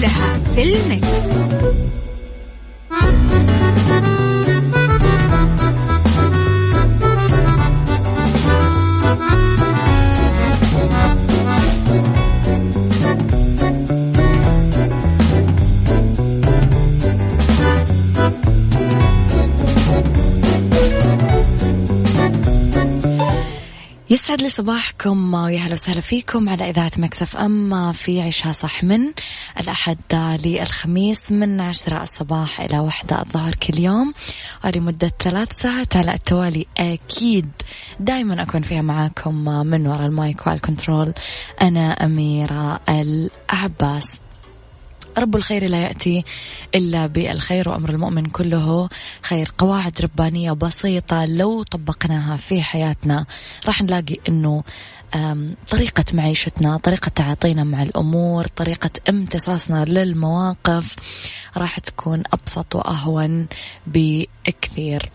كلها في ال Mix. يسعد لي صباحكم ويا هلا وسهلا فيكم على إذاعة Mix FM في عشها صح من الأحد للخميس من عشرة الصباح إلى واحدة الظهر كل يوم. ولمدة ثلاث ساعات على التوالي أكيد دائما أكون فيها معاكم من وراء المايك والكنترول أنا أميرة العباس. رب الخير لا يأتي إلا بالخير وأمر المؤمن كله خير. قواعد ربانية بسيطة لو طبقناها في حياتنا راح نلاقي أنه طريقة معيشتنا طريقة تعاطينا مع الأمور طريقة امتصاصنا للمواقف راح تكون أبسط وأهون بكثير.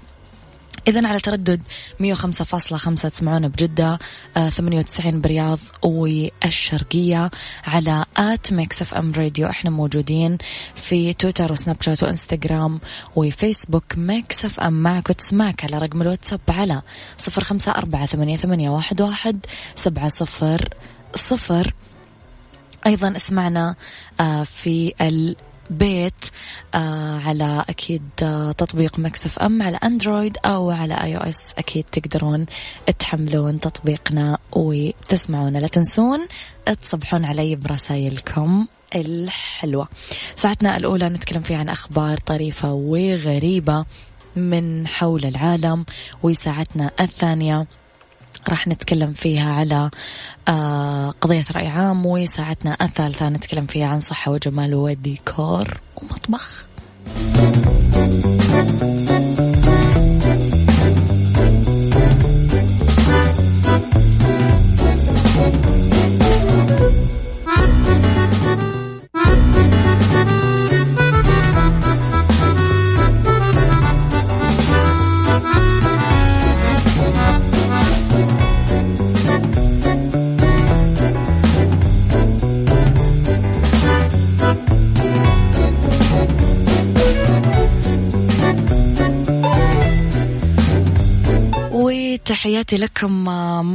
إذا على تردد 105.5 تسمعونا بجدة 98 آه، برياض والشرقية على at Mix FM Radio. إحنا موجودين في تويتر وسناب شات وإنستغرام وفيسبوك Mix FM. معك وتسمعك على رقم الواتساب على 054 سبعة صفر صفر. أيضا اسمعنا آه، في ال بيت آه على أكيد آه تطبيق Mix FM على أندرويد أو على iOS أكيد تقدرون تحملون تطبيقنا وتسمعونا. لا تنسون تصبحون علي برسائلكم الحلوة. ساعتنا الأولى نتكلم فيها عن أخبار طريفة وغريبة من حول العالم وساعتنا الثانية راح نتكلم فيها على آه، قضية رأي عام وساعتنا الثالثة نتكلم فيها عن صحة وجمال وديكور ومطبخ. تحياتي لكم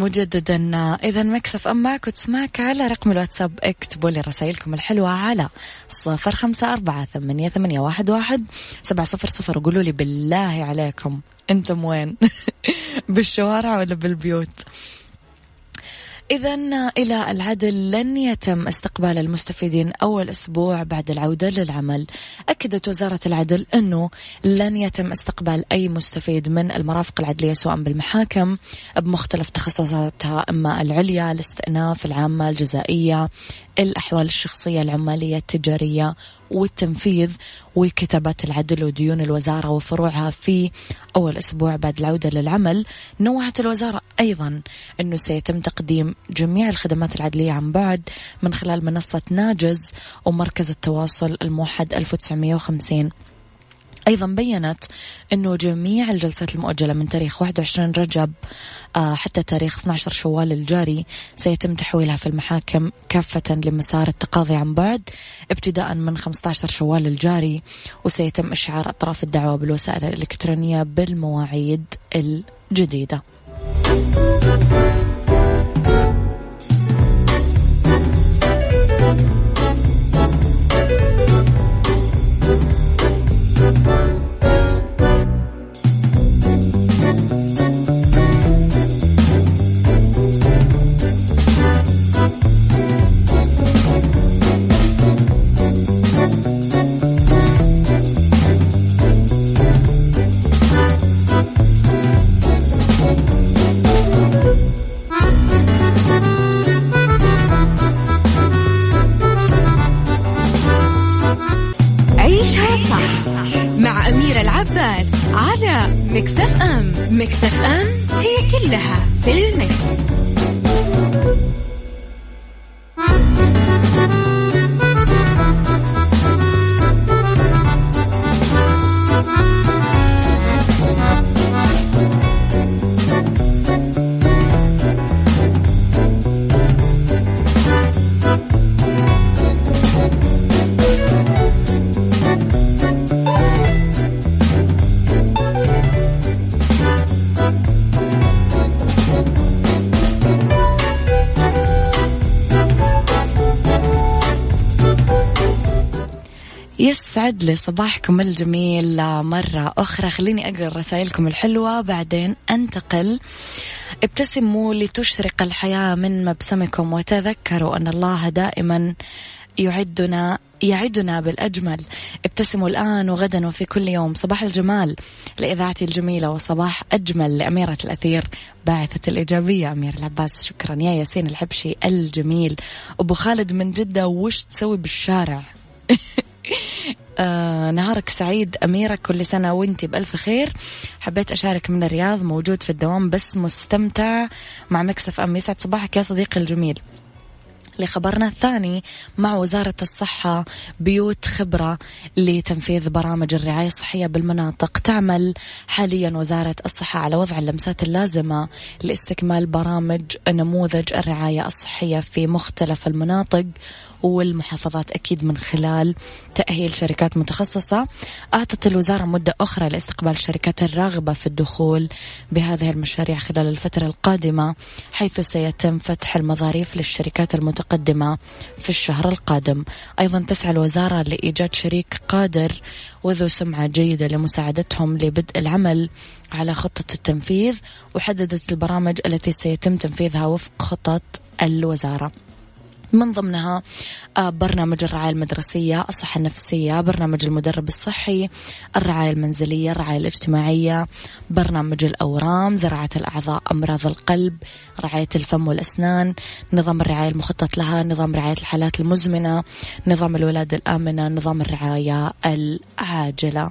مجددا إذا مكسف أماك وتسمعك على رقم الواتساب اكتبوا لي رسائلكم الحلوة على صفر خمسة أربعة ثمانية, ثمانية واحد, واحد سبعة صفر صفر وقولوا لي بالله عليكم أنتم وين؟ بالشوارع ولا بالبيوت؟ إذا إلى العدل لن يتم استقبال المستفيدين أول أسبوع بعد العودة للعمل. أكدت وزارة العدل أنه لن يتم استقبال أي مستفيد من المرافق العدلية سواء بالمحاكم بمختلف تخصصاتها إما العليا الاستئناف العامة الجزائية الأحوال الشخصية العمالية التجارية والتنفيذ وكتابات العدل وديون الوزارة وفروعها في أول أسبوع بعد العودة للعمل. نوعت الوزارة أيضا أنه سيتم تقديم جميع الخدمات العدلية عن بعد من خلال منصة ناجز ومركز التواصل الموحد 1950 أيضا بينت أنه جميع الجلسات المؤجلة من تاريخ 21 رجب آه، حتى تاريخ 12 شوال الجاري سيتم تحويلها في المحاكم كافة لمسار التقاضي عن بعد ابتداء من 15 شوال الجاري وسيتم إشعار أطراف الدعوة بالوسائل الإلكترونية بالمواعيد الجديدة. يسعد لي صباحكم الجميل مرة أخرى. خليني أقرأ رسائلكم الحلوة بعدين أنتقل. ابتسموا لتشرق الحياة من مبسمكم وتذكروا أن الله دائما يعدنا يعدنا بالأجمل. ابتسموا الآن وغدا وفي كل يوم. صباح الجمال لإذاعتي الجميلة وصباح أجمل لأميرة الأثير باعثة الإيجابية. أمير العباس شكرا. يا ياسين الحبشي الجميل. أبو خالد من جدة وش تسوي بالشارع؟ آه نهارك سعيد أميرة كل سنة وانتي بألف خير. حبيت أشارك من الرياض موجود في الدوام بس مستمتع مع مكسف أم. يسعد صباحك يا صديقي الجميل. لخبرنا الثاني مع وزارة الصحة بيوت خبرة لتنفيذ برامج الرعاية الصحية بالمناطق. تعمل حاليا وزارة الصحة على وضع اللمسات اللازمة لاستكمال برامج نموذج الرعاية الصحية في مختلف المناطق. والمحافظات أكيد من خلال تأهيل شركات متخصصة. أعطت الوزارة مدة أخرى لاستقبال الشركات الراغبة في الدخول بهذه المشاريع خلال الفترة القادمة حيث سيتم فتح المظاريف للشركات المتقدمة في الشهر القادم. أيضا تسعى الوزارة لإيجاد شريك قادر وذو سمعة جيدة لمساعدتهم لبدء العمل على خطة التنفيذ وحددت البرامج التي سيتم تنفيذها وفق خطط الوزارة. من ضمنها آه، برنامج الرعاية المدرسية الصحة النفسية برنامج المدرب الصحي الرعاية المنزلية الرعاية الاجتماعية برنامج الأورام زراعة الأعضاء أمراض القلب رعاية الفم والأسنان نظام الرعاية المخطط لها نظام رعاية الحالات المزمنة نظام الولادة الآمنة نظام الرعاية العاجلة.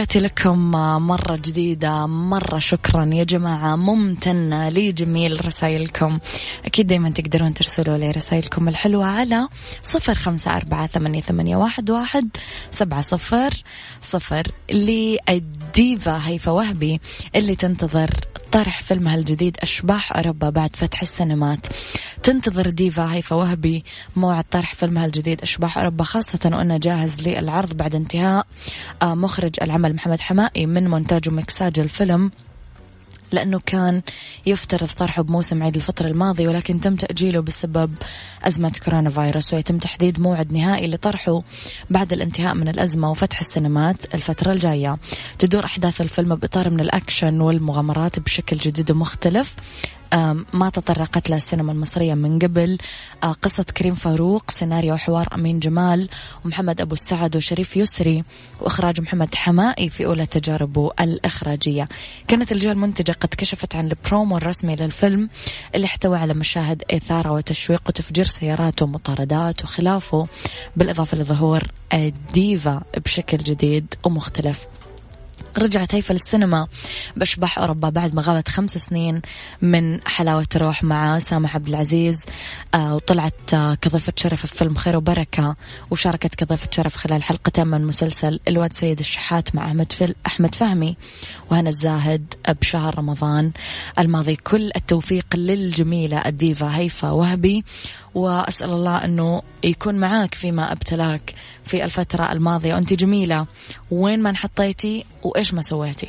تحياتي لكم مرة جديدة مرة شكرا يا جماعة ممتنة لجميل رسائلكم. أكيد دايما تقدرون ترسلوا لي رسائلكم الحلوة على صفر خمسة أربعة ثمانية, ثمانية واحد سبعة صفر صفر للديفا هيفا وهبي اللي تنتظر طرح فيلمها الجديد أشباح أوروبا بعد فتح السينمات. تنتظر ديفا هيفا وهبي موعد طرح فيلمها الجديد أشباح أوروبا خاصة وأنه جاهز للعرض بعد انتهاء آه، مخرج العمل محمد حماقي من مونتاج ومكساج الفيلم. لأنه كان يفترض طرحه بموسم عيد الفطر الماضي ولكن تم تأجيله بسبب أزمة كورونا فيروس ويتم تحديد موعد نهائي لطرحه بعد الانتهاء من الأزمة وفتح السينمات الفترة الجاية. تدور أحداث الفيلم بإطار من الأكشن والمغامرات بشكل جديد ومختلف. ما تطرقت له السينما المصرية من قبل. آه، قصة كريم فاروق سيناريو وحوار أمين جمال ومحمد أبو السعد وشريف يسري وإخراج محمد حماقي في أولى تجاربه الإخراجية. كانت الجهة المنتجة قد كشفت عن البرومو الرسمي للفيلم اللي احتوى على مشاهد إثارة وتشويق وتفجير سيارات ومطاردات وخلافه بالإضافة لظهور الديفا بشكل جديد ومختلف. رجعت هيفا للسينما بأشباح أوروبا بعد ما غابت خمس سنين من حلاوة روح مع سامح عبد العزيز آه وطلعت آه كضيفة شرف في فيلم خير وبركة وشاركت كضيفة شرف خلال حلقتين من مسلسل الواد سيد الشحات مع أحمد, أحمد فهمي وهنا الزاهد بشهر رمضان. الماضي كل التوفيق للجميلة الديفا هيفا وهبي وأسأل الله أنه يكون معاك فيما أبتلاك في الفترة الماضية. وأنت جميلة. وين ما انحطيتي وإيش ما سويتي.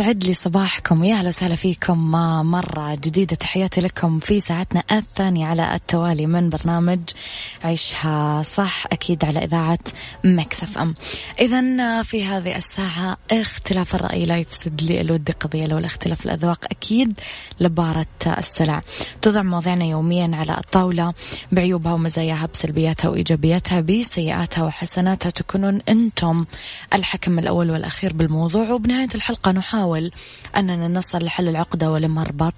يسعد لي صباحكم يا أهلا وسهلا فيكم. مرة جديدة تحياتي لكم في ساعتنا الثانية على التوالي من برنامج عيشها صح أكيد على إذاعة مكسف أم. إذا في هذه الساعة اختلاف الرأي لا يفسد لي الود قضية لو الاختلاف الأذواق أكيد لبارة السلع. توضع مواضيعنا يوميا على الطاولة بعيوبها ومزاياها بسلبياتها وإيجابياتها بسيئاتها وحسناتها تكونون أنتم الحكم الأول والأخير بالموضوع. وبنهاية الحلقة نحاول أننا نصل لحل العقدة ولمربط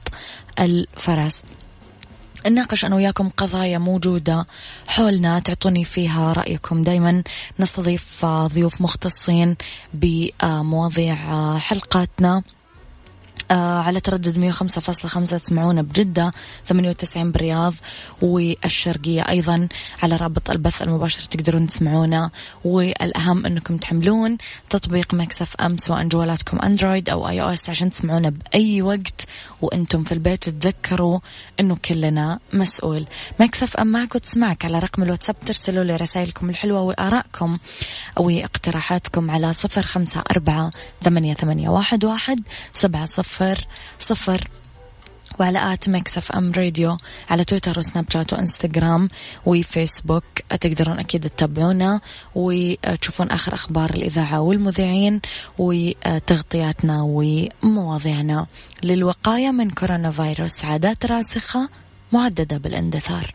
الفرس. نناقش أنا وياكم قضايا موجودة حولنا تعطوني فيها رأيكم. دايما نستضيف ضيوف مختصين بمواضيع حلقاتنا. على تردد 105.5 تسمعونا بجدة 98 بالرياض والشرقية أيضا على رابط البث المباشر تقدرون تسمعونا والأهم أنكم تحملون تطبيق Mix FM سواء جوالاتكم Android أو iOS عشان تسمعونا بأي وقت وأنتم في البيت وتذكروا أنه كلنا مسؤول. Mix FM معك وتسمعك على رقم الواتساب ترسلوا لي رسائلكم الحلوة وآرائكم واقتراحاتكم على صفر خمسة أربعة ثمانية, ثمانية واحد, واحد سبعة صفر صفر صفر. وعلى at Mix FM Radio على تويتر وسناب شات وإنستغرام وفيسبوك. تقدرون أكيد تتابعونا وتشوفون آخر أخبار الإذاعة والمذيعين وتغطياتنا ومواضيعنا. للوقاية من كورونا فيروس عادات راسخة مهددة بالاندثار.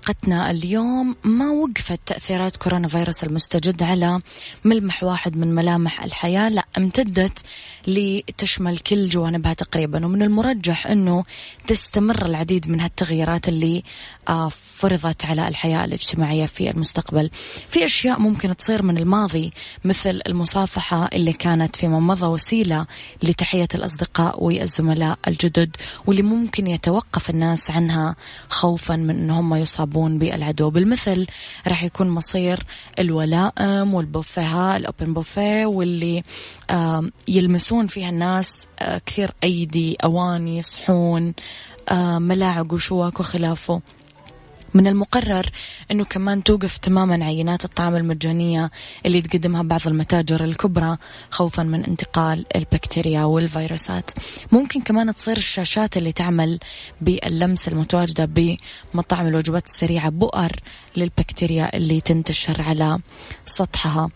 حلقتنا اليوم ما وقفت تأثيرات كورونا فيروس المستجد على ملمح واحد من ملامح الحياة لا امتدت لتشمل كل جوانبها تقريبا. ومن المرجح أنه تستمر العديد من هالتغييرات اللي آه، فرضت على الحياة الاجتماعية في المستقبل. في أشياء ممكن تصير من الماضي مثل المصافحة اللي كانت فيما مضى وسيلة لتحية الأصدقاء والزملاء الجدد واللي ممكن يتوقف الناس عنها خوفا من أنهم يصابون بالعدو. بالمثل راح يكون مصير الولائم والبوفيها الأوبن بوفيه واللي يلمسون فيها الناس آه، كثير أيدي أواني صحون ملاعق وشواك وخلافه. من المقرر أنه كمان توقف تماما عينات الطعام المجانية اللي تقدمها بعض المتاجر الكبرى خوفا من انتقال البكتيريا والفيروسات. ممكن كمان تصير الشاشات اللي تعمل باللمس المتواجدة بمطاعم الوجبات السريعة بؤر للبكتيريا اللي تنتشر على سطحها.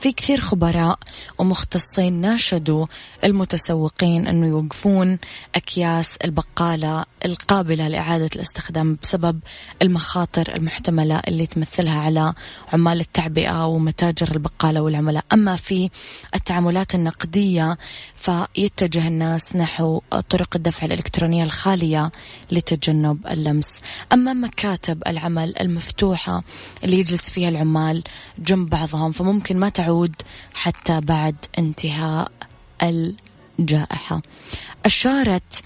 في كثير خبراء ومختصين ناشدوا المتسوقين أنه يوقفون أكياس البقالة القابلة لإعادة الاستخدام بسبب المخاطر المحتملة اللي تمثلها على عمال التعبئة ومتاجر البقالة والعملاء. أما في التعاملات النقدية فيتجه الناس نحو طرق الدفع الإلكترونية الخالية لتجنب اللمس. أما مكاتب العمل المفتوحة اللي يجلس فيها العمال جنب بعضهم فممكن ما تعود حتى بعد انتهاء الجائحة أشارت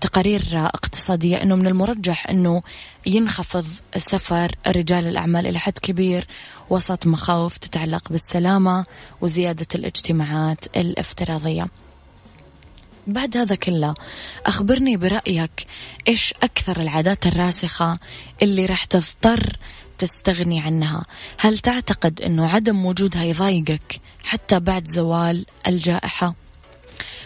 تقارير اقتصادية أنه من المرجح أنه ينخفض سفر رجال الأعمال إلى حد كبير وسط مخاوف تتعلق بالسلامة وزيادة الاجتماعات الافتراضية. بعد هذا كله أخبرني برأيك إيش أكثر العادات الراسخة اللي راح تضطر تستغني عنها؟ هل تعتقد أنه عدم وجودها يضايقك حتى بعد زوال الجائحة؟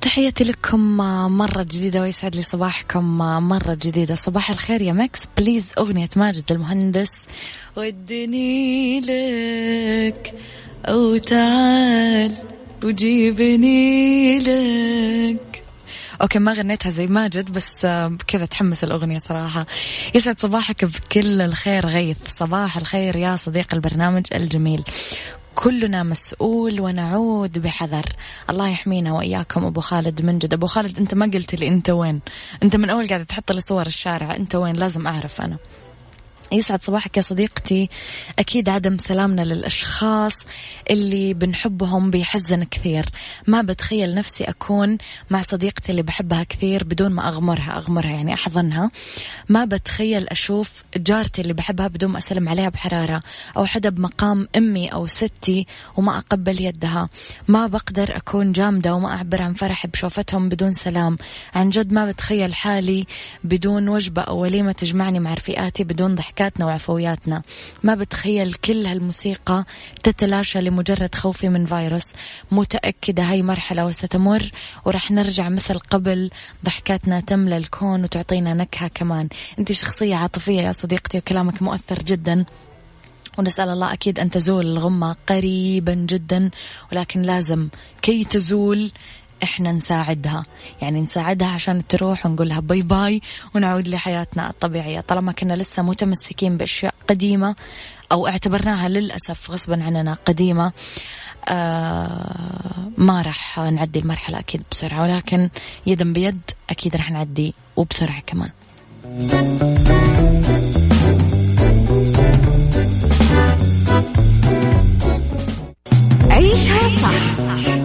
تحياتي لكم مرة جديدة ويسعد لي صباحكم مرة جديدة. صباح الخير يا Mix please أغنية ماجد المهندس. ودني لك أو تعال وجيبني لك. أوكي ما غنيتها زي ماجد بس كذا تحمس الأغنية صراحة. يسعد صباحك بكل الخير غيث. صباح الخير يا صديق البرنامج الجميل. كلنا مسؤول ونعود بحذر. الله يحمينا وإياكم أبو خالد من جد أبو خالد أنت ما قلت لي أنت وين؟ أنت من أول قاعدة تحط لي صور الشارع. أنت وين؟ لازم أعرف أنا. يسعد صباحك يا صديقتي. أكيد عدم سلامنا للأشخاص اللي بنحبهم بيحزن كثير. ما بتخيل نفسي أكون مع صديقتي اللي بحبها كثير بدون ما أغمرها أغمرها يعني أحضنها. ما بتخيل أشوف جارتي اللي بحبها بدون ما أسلم عليها بحرارة أو حدا بمقام أمي أو ستي وما أقبل يدها. ما بقدر أكون جامدة وما أعبر عن فرحي بشوفتهم بدون سلام. عن جد ما بتخيل حالي بدون وجبة أو وليمة تجمعني مع رفيقاتي بدون ضحك. ضحكاتنا وعفوياتنا. ما بتخيل كل هالموسيقى تتلاشى لمجرد خوفي من فيروس. متأكدة هاي مرحلة وستمر ورح نرجع مثل قبل. ضحكاتنا تملى الكون وتعطينا نكهة كمان. انت شخصية عاطفية يا صديقتي وكلامك مؤثر جدا. ونسأل الله أكيد أن تزول الغمة قريبا جدا ولكن لازم كي تزول إحنا نساعدها. يعني نساعدها عشان تروح ونقول لها bye bye ونعود لحياتنا الطبيعية. طالما كنا لسه متمسكين بأشياء قديمة أو اعتبرناها للأسف غصبا عننا قديمة آه ما راح نعدي المرحلة أكيد بسرعة. ولكن يدا بيد أكيد راح نعدي وبسرعة كمان. عيشها صح.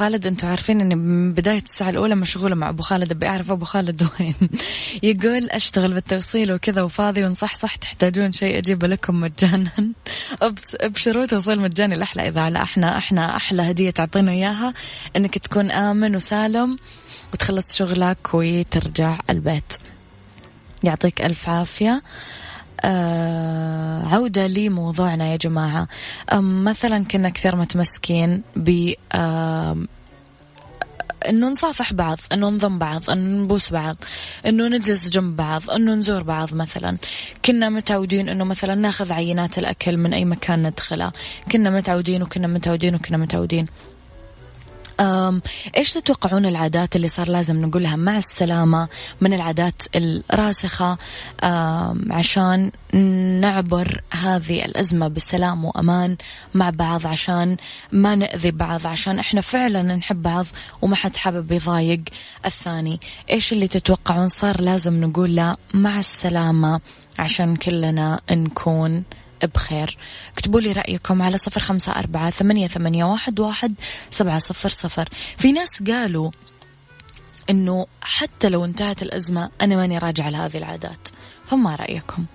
خالد أنتم عارفين إني من بداية الساعة الأولى مشغولة مع أبو خالد أبي أعرف أبو خالد وين. يقول أشتغل بالتوصيل وكذا وفاضي ونصحصح تحتاجون شيء أجيبه لكم مجانا. أبشروا توصيل مجاني لاحلى إذا لا أحنا أحنا أحلى هدية تعطينا إياها إنك تكون آمن وسالم وتخلص شغلك وترجع البيت. يعطيك ألف عافية. عودة لموضوعنا يا جماعة. مثلا كنا كثير متمسكين ب إنه نصافح بعض إنه نضم بعض إنه نبوس بعض إنه نجلس جنب بعض إنه نزور بعض مثلا. كنا متعودين إنه مثلا ناخذ عينات الأكل من أي مكان ندخله. كنا متعودين وكنا متعودين وكنا متعودين. إيش تتوقعون العادات اللي صار لازم نقولها مع السلامة من العادات الراسخة؟ عشان نعبر هذه الأزمة بسلام وأمان مع بعض عشان ما نأذي بعض عشان إحنا فعلا نحب بعض وما حد حابب يضايق الثاني. إيش اللي تتوقعون صار لازم نقول له مع السلامة عشان كلنا نكون بخير. اكتبوا لي رأيكم على صفر خمسة أربعة ثمانية, ثمانية واحد, واحد سبعة صفر صفر. في ناس قالوا إنه حتى لو انتهت الأزمة أنا ماني راجعة لهذه العادات. فما رأيكم؟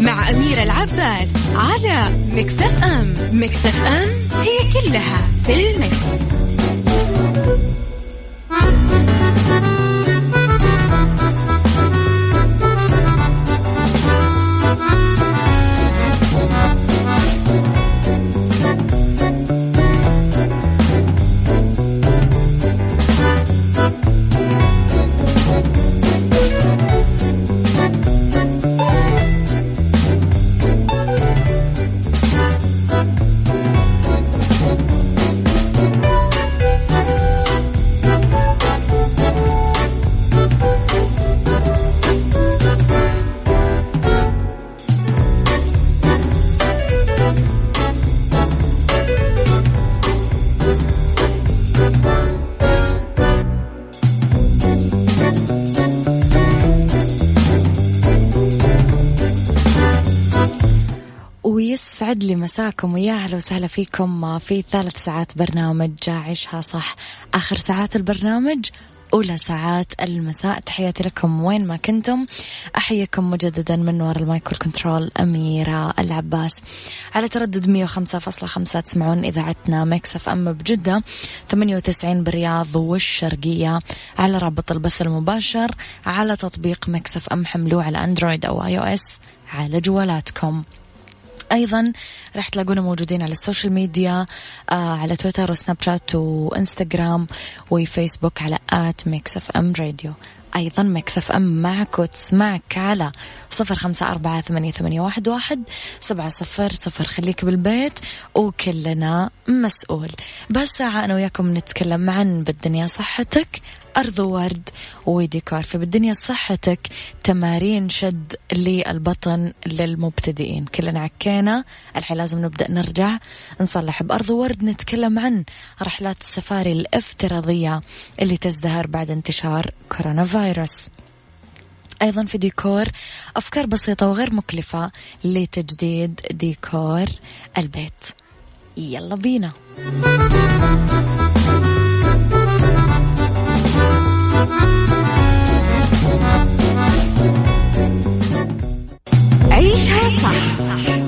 مع أميرة العباس على مكتف أم مكتف أم هي كلها في المكس. مساكم ويا أهلا وسهلا فيكم في ثلاث ساعات برنامج عيشها صح. آخر ساعات البرنامج أولى ساعات المساء. تحياتي لكم وين ما كنتم. أحييكم مجددا من وراء ال mic وال control أميرة العباس. على تردد 105.5 تسمعون إذاعتنا Mix FM بجدة 98 بالرياض والشرقية. على رابط البث المباشر على تطبيق Mix FM حملوه على Android أو iOS على جوالاتكم. أيضا راح تلاقونا موجودين على ال social media آه على تويتر وسناب شات وانستغرام وفيسبوك على at Mix FM Radio. أيضا Mix FM معك وتسمعك على صفر خمسة أربعة ثمانية, ثمانية واحد, واحد سبعة صفر صفر. خليك بالبيت وكلنا مسؤول. بس ساعة أنا وياكم نتكلم عن بالدنيا صحتك. أرض ورد وديكور فبالدنيا صحتك تمارين شد للبطن للمبتدئين. كلنا عكينا. الحين لازم نبدأ نرجع نصلح بأرض ورد نتكلم عن رحلات السفاري الافتراضية اللي تزدهر بعد انتشار كورونا فيروس. أيضا في ديكور أفكار بسيطة وغير مكلفة لتجديد ديكور البيت. يلا بينا.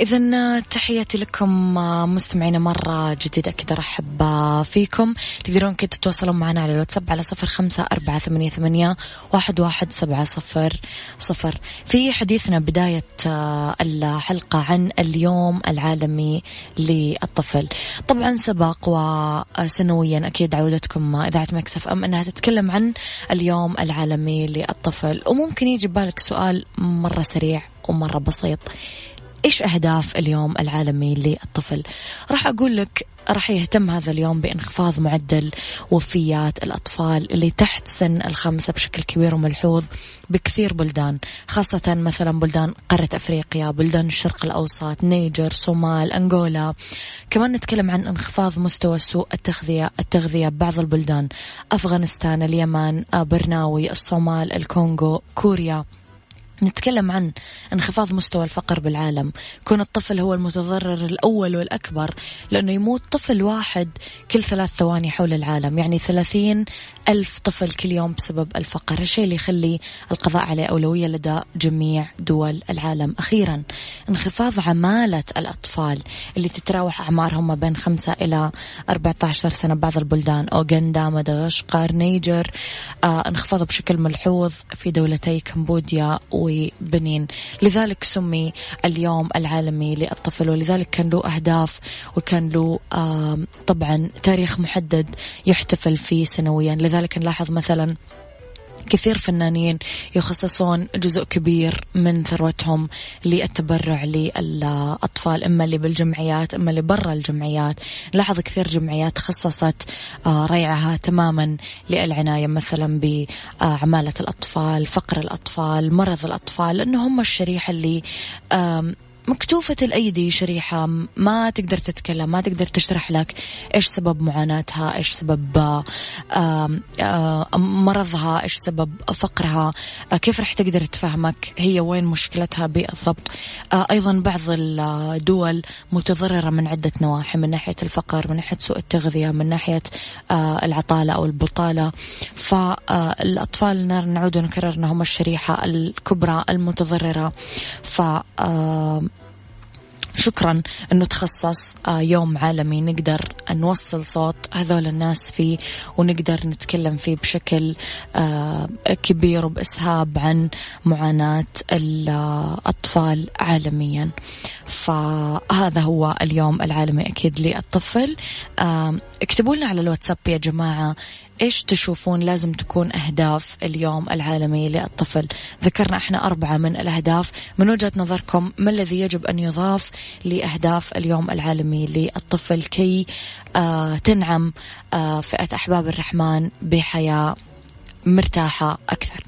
إذا تحياتي لكم مستمعينا مرة جديدة كذا رحب فيكم. تقدرون كده تتواصلون معنا على الواتساب على صفر خمسة أربعة ثمانية, ثمانية واحد, واحد سبعة صفر صفر. في حديثنا بداية الحلقة عن اليوم العالمي للطفل. طبعا سبق وسنويا أكيد عودتكم إذاعة مكسف أم أنها تتكلم عن اليوم العالمي للطفل. وممكن يجي بالك سؤال مرة سريع ومرة بسيط. إيش أهداف اليوم العالمي للطفل؟ راح أقول لك راح يهتم هذا اليوم بإنخفاض معدل وفيات الأطفال اللي تحت سن الخمسة بشكل كبير وملحوظ بكثير بلدان خاصة مثلا بلدان قارة أفريقيا بلدان الشرق الأوسط نيجر صومال أنغولا. كمان نتكلم عن إنخفاض مستوى سوء التغذية التغذية ببعض البلدان أفغانستان اليمن برناوي الصومال الكونغو كوريا. نتكلم عن انخفاض مستوى الفقر بالعالم. كون الطفل هو المتضرر الأول والأكبر لأنه يموت طفل واحد كل ثلاث ثواني حول العالم. يعني ثلاثين ألف طفل كل يوم بسبب الفقر. الشيء اللي يخلي القضاء عليه أولوية لدى جميع دول العالم. أخيرا انخفاض عمالة الأطفال اللي تتراوح أعمارهم ما بين خمسة إلى 14 سنة. بعض البلدان أوغندا مدغشقر نيجر آه انخفاض بشكل ملحوظ في دولتي كمبوديا وبنين لذلك سمي اليوم العالمي للطفل ولذلك كان له أهداف وكان له طبعا تاريخ محدد يحتفل فيه سنويا. لذلك نلاحظ مثلا كثير فنانين يخصصون جزء كبير من ثروتهم للتبرع للأطفال إما اللي بالجمعيات إما اللي برا الجمعيات. لاحظ كثير جمعيات خصصت آه، ريعها تماما للعناية مثلا بعمالة الأطفال فقر الأطفال مرض الأطفال لأنه هم الشريحة اللي مكتوفة الأيدي شريحة ما تقدر تتكلم ما تقدر تشرح لك إيش سبب معاناتها إيش سبب مرضها إيش سبب فقرها كيف رح تقدر تفهمك هي وين مشكلتها بالضبط. أيضا بعض الدول متضررة من عدة نواحي من ناحية الفقر من ناحية سوء التغذية من ناحية العطالة أو البطالة. فالأطفال نعود ونكرر أنهم الشريحة الكبرى المتضررة. ف شكرا أنه تخصص آه، يوم عالمي نقدر نوصل صوت هذول الناس فيه ونقدر نتكلم فيه بشكل آه، كبير وبإسهاب عن معاناة الاطفال عالميا. فهذا هو اليوم العالمي أكيد للطفل. اكتبوا لنا على الواتساب يا جماعة إيش تشوفون لازم تكون أهداف اليوم العالمي للطفل؟ ذكرنا إحنا أربعة من الأهداف. من وجهة نظركم ما الذي يجب أن يضاف لأهداف اليوم العالمي للطفل كي آه تنعم آه فئة أحباب الرحمن بحياة مرتاحة أكثر؟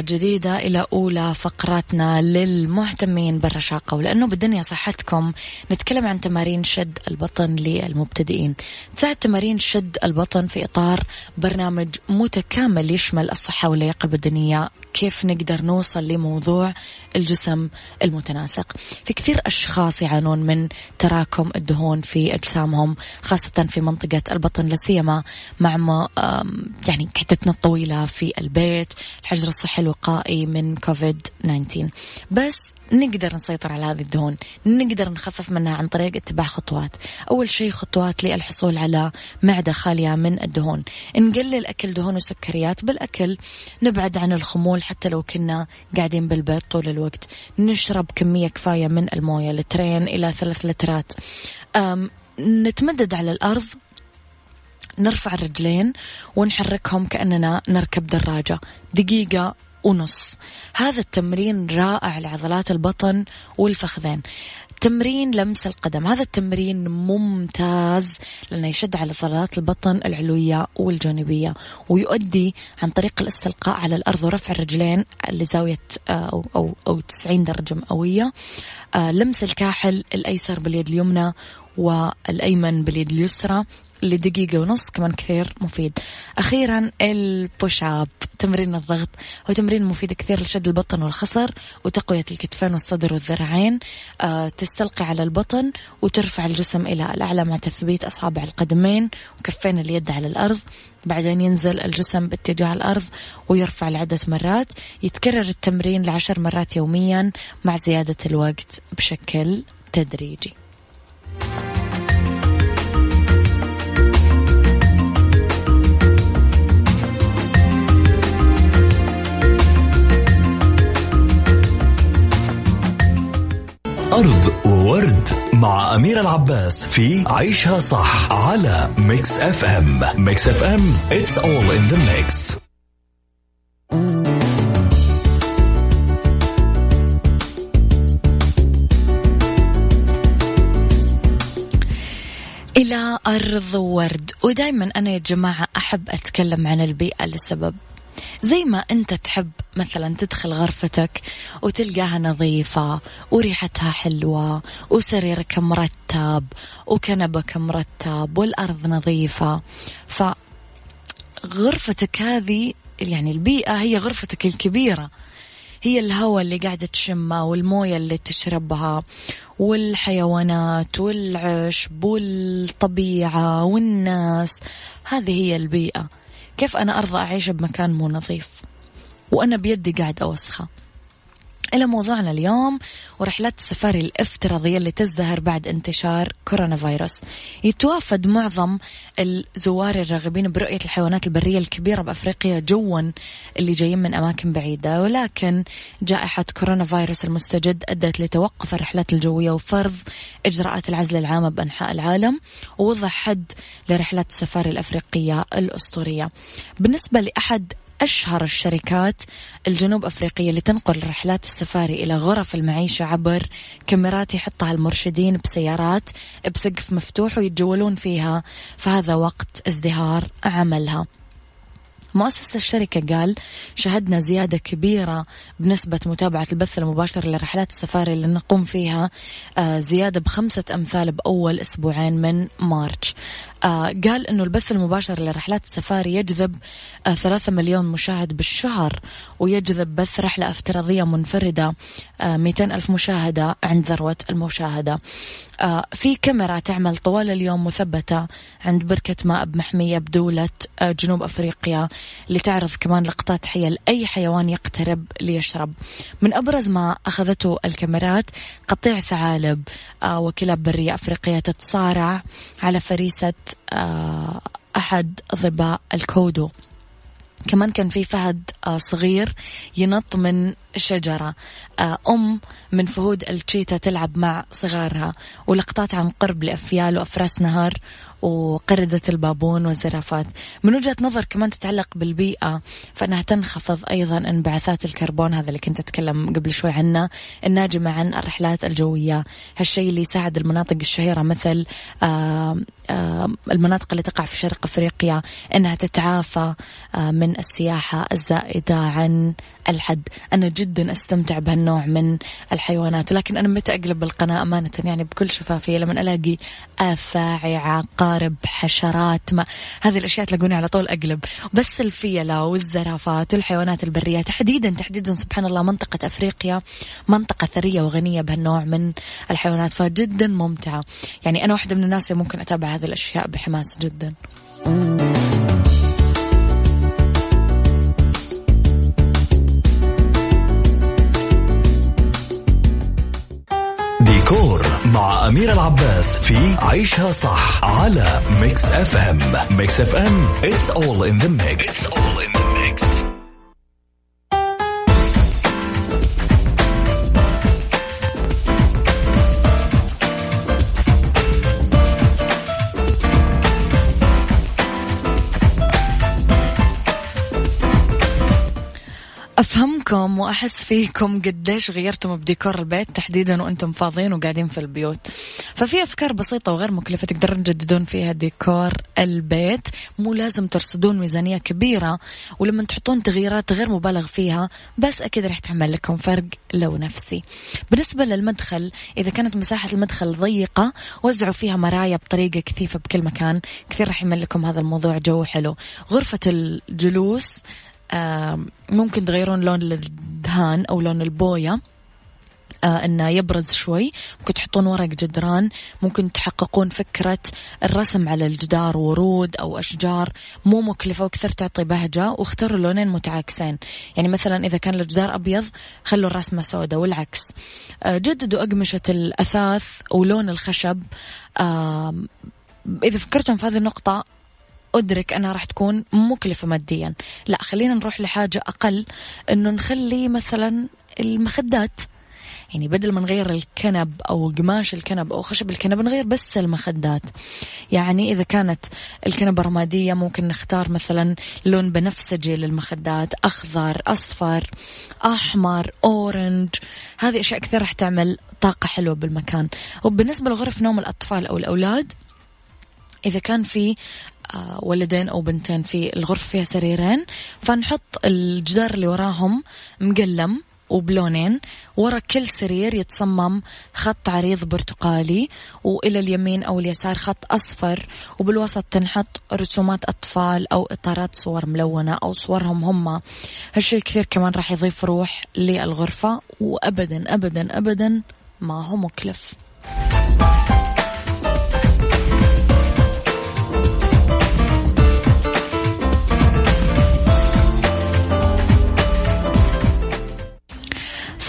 جديدة إلى أولى فقراتنا للمهتمين بالرشاقة ولأنه بالدنيا صحتكم نتكلم عن تمارين شد البطن للمبتدئين. تساعد تمارين شد البطن في إطار برنامج متكامل يشمل الصحة واللياقة البدنية كيف نقدر نوصل لموضوع الجسم المتناسق. في كثير أشخاص يعانون من تراكم الدهون في أجسامهم خاصة في منطقة البطن لسيما مع ما يعني قعدتنا الطويلة في البيت الحجر الصحي الوقائي من كوفيد 19 بس نقدر نسيطر على هذه الدهون نقدر نخفف منها عن طريق اتباع خطوات. أول شيء خطوات للحصول على معدة خالية من الدهون. نقلل أكل دهون وسكريات بالأكل نبعد عن الخمول حتى لو كنا قاعدين بالبيت طول الوقت. نشرب كمية كفاية من الموية لترين إلى ثلاث لترات. نتمدد على الأرض نرفع الرجلين ونحركهم كأننا نركب دراجة. دقيقة ونص. هذا التمرين رائع لعضلات البطن والفخذين. تمرين لمس القدم. هذا التمرين ممتاز لأنه يشد على عضلات البطن العلوية والجانبية ويؤدي عن طريق الاستلقاء على الأرض ورفع الرجلين لزاوية آه، أو, أو, أو 90 درجة مئوية. آه، لمس الكاحل الأيسر باليد اليمنى والأيمن باليد اليسرى. لدقيقة ونص كمان كثير مفيد. أخيرا البوش أب تمرين الضغط هو تمرين مفيد كثير لشد البطن والخصر وتقوية الكتفين والصدر والذراعين. أه تستلقي على البطن وترفع الجسم إلى الأعلى مع تثبيت أصابع القدمين وكفين اليد على الأرض. بعدين ينزل الجسم باتجاه الأرض ويرفع لعدة مرات. يتكرر التمرين لعشر مرات يوميا مع زيادة الوقت بشكل تدريجي. أرض وورد مع أميرة العباس في عيشها صح على Mix FM Mix FM it's all in the mix. إلى أرض ورد. ودايما أنا يا جماعة أحب أتكلم عن البيئة لسبب. زي ما أنت تحب مثلا تدخل غرفتك وتلقاها نظيفة وريحتها حلوة وسريرك مرتب وكنبك مرتب والأرض نظيفة. فغرفتك هذه يعني البيئة هي غرفتك الكبيرة. هي الهواء اللي قاعدة تشمه والموية اللي تشربها والحيوانات والعشب والطبيعة والناس. هذه هي البيئة. كيف أنا أرضى أعيش بمكان مو نظيف؟ وأنا بيدي قاعد أوسخة. إلى موضوعنا اليوم ورحلات السفاري الافتراضية اللي تزدهر بعد انتشار كورونا فيروس. يتوافد معظم الزوار الراغبين برؤية الحيوانات البرية الكبيرة بأفريقيا جوا اللي جايين من أماكن بعيدة. ولكن جائحة كورونا فيروس المستجد أدت لتوقف الرحلات الجوية وفرض إجراءات العزل العامة بأنحاء العالم ووضع حد لرحلات السفاري الأفريقية الأسطورية. بالنسبة لأحد أشهر الشركات الجنوب أفريقية اللي تنقل رحلات السفاري إلى غرف المعيشة عبر كاميرات يحطها المرشدين بسيارات بسقف مفتوح ويتجولون فيها. فهذا وقت ازدهار عملها. مؤسس الشركة قال شهدنا زيادة كبيرة بنسبة متابعة البث المباشر لرحلات السفاري اللي نقوم فيها آه، زيادة بخمسة أمثال بأول أسبوعين من مارش. قال أنه البث المباشر لرحلات السفاري يجذب آه، ثلاثة مليون مشاهد بالشهر ويجذب بث رحلة افتراضية منفردة 200 ألف مشاهدة عند ذروة المشاهدة. في كاميرا تعمل طوال اليوم مثبتة عند بركة ماء بمحمية بدولة جنوب أفريقيا لتعرض كمان لقطات حية لأي حيوان يقترب ليشرب. من أبرز ما أخذته الكاميرات قطيع ثعالب آه، وكلاب برية أفريقية تتصارع على فريسة آه، أحد ظباء الكودو. كمان كان في فهد آه، صغير ينط من شجرة. أم من فهود التشيتا تلعب مع صغارها ولقطات عن قرب لأفيال وأفراس نهر وقردة البابون والزرافات. من وجهة نظر كمان تتعلق بالبيئة فإنها تنخفض أيضا انبعاثات الكربون هذا اللي كنت أتكلم قبل شوي عنه الناجمة عن الرحلات الجوية. هالشيء اللي يساعد المناطق الشهيرة مثل آه، آه، المناطق اللي تقع في شرق أفريقيا أنها تتعافى آه، من السياحة الزائدة عن الحد. أنا جدا أستمتع بهالنوع من الحيوانات ولكن أنا متى أقلب القناة أمانة يعني بكل شفافية لما ألاقي أفاعي عقارب حشرات ما هذه الأشياء تلاقوني على طول أقلب. بس الفيلة والزرافات والحيوانات البرية تحديدا تحديدا سبحان الله منطقة أفريقيا منطقة ثرية وغنية بهالنوع من الحيوانات فجدا ممتعة. يعني أنا واحدة من الناس اللي ممكن أتابع هذه الأشياء بحماس جدا. ديكور مع أميرة العباس في عيشها صح على Mix FM Mix FM it's all in the mix, it's all in the mix. أفهمكم وأحس فيكم قديش غيرتم بديكور البيت تحديدا وأنتم فاضيين وقاعدين في البيوت. ففي أفكار بسيطة وغير مكلفة تقدرون تجددون فيها ديكور البيت. مو لازم ترصدون ميزانية كبيرة ولما تحطون تغييرات غير مبالغ فيها بس أكيد راح تعمل لكم فرق لو نفسي. بالنسبة للمدخل إذا كانت مساحة المدخل ضيقة وزعوا فيها مرايا بطريقة كثيفة بكل مكان كثير راح يمل لكم هذا الموضوع جو حلو. غرفة الجلوس ممكن تغيرون لون الدهان أو لون البوية. آه إنه يبرز شوي. ممكن تحطون ورق جدران. ممكن تحققون فكرة الرسم على الجدار ورود أو أشجار. مو مكلفة وكثر تعطي بهجة واختاروا لونين متعاكسين. يعني مثلا إذا كان الجدار أبيض خلوا الرسمة سوداء والعكس. آه جددوا أقمشة الأثاث ولون الخشب. إذا فكرتم في هذه النقطة أدرك أنها راح تكون مكلفة ماديا. لا خلينا نروح لحاجة أقل أنه نخلي مثلا المخدات. يعني بدل ما نغير الكنب أو قماش الكنب أو خشب الكنب نغير بس المخدات. يعني إذا كانت الكنبة رمادية ممكن نختار مثلا لون بنفسجي للمخدات أخضر أصفر أحمر أورنج. هذه أشياء كثير راح تعمل طاقة حلوة بالمكان. وبالنسبة لغرف نوم الأطفال أو الأولاد إذا كان في ولدين أو بنتين في الغرفة فيها سريرين. فنحط الجدار اللي وراهم مقلم وبلونين ورا كل سرير يتصمم خط عريض برتقالي وإلى اليمين أو اليسار خط أصفر وبالوسط تنحط رسومات أطفال أو إطارات صور ملونة أو صورهم هم. هالشيء كثير كمان راح يضيف روح للغرفة وأبدا أبدا أبدا ما هو مكلف.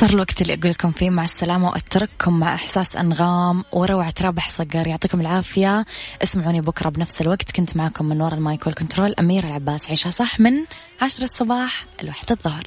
صار الوقت اللي أقول لكم فيه مع السلامة وأترككم مع إحساس أنغام وروعة رابح صقر. يعطيكم العافية. اسمعوني بكرة بنفس الوقت. كنت معكم من وراء المايك والكنترول أمير العباس. عيشها صح من عشر الصباح الواحدة الظهر.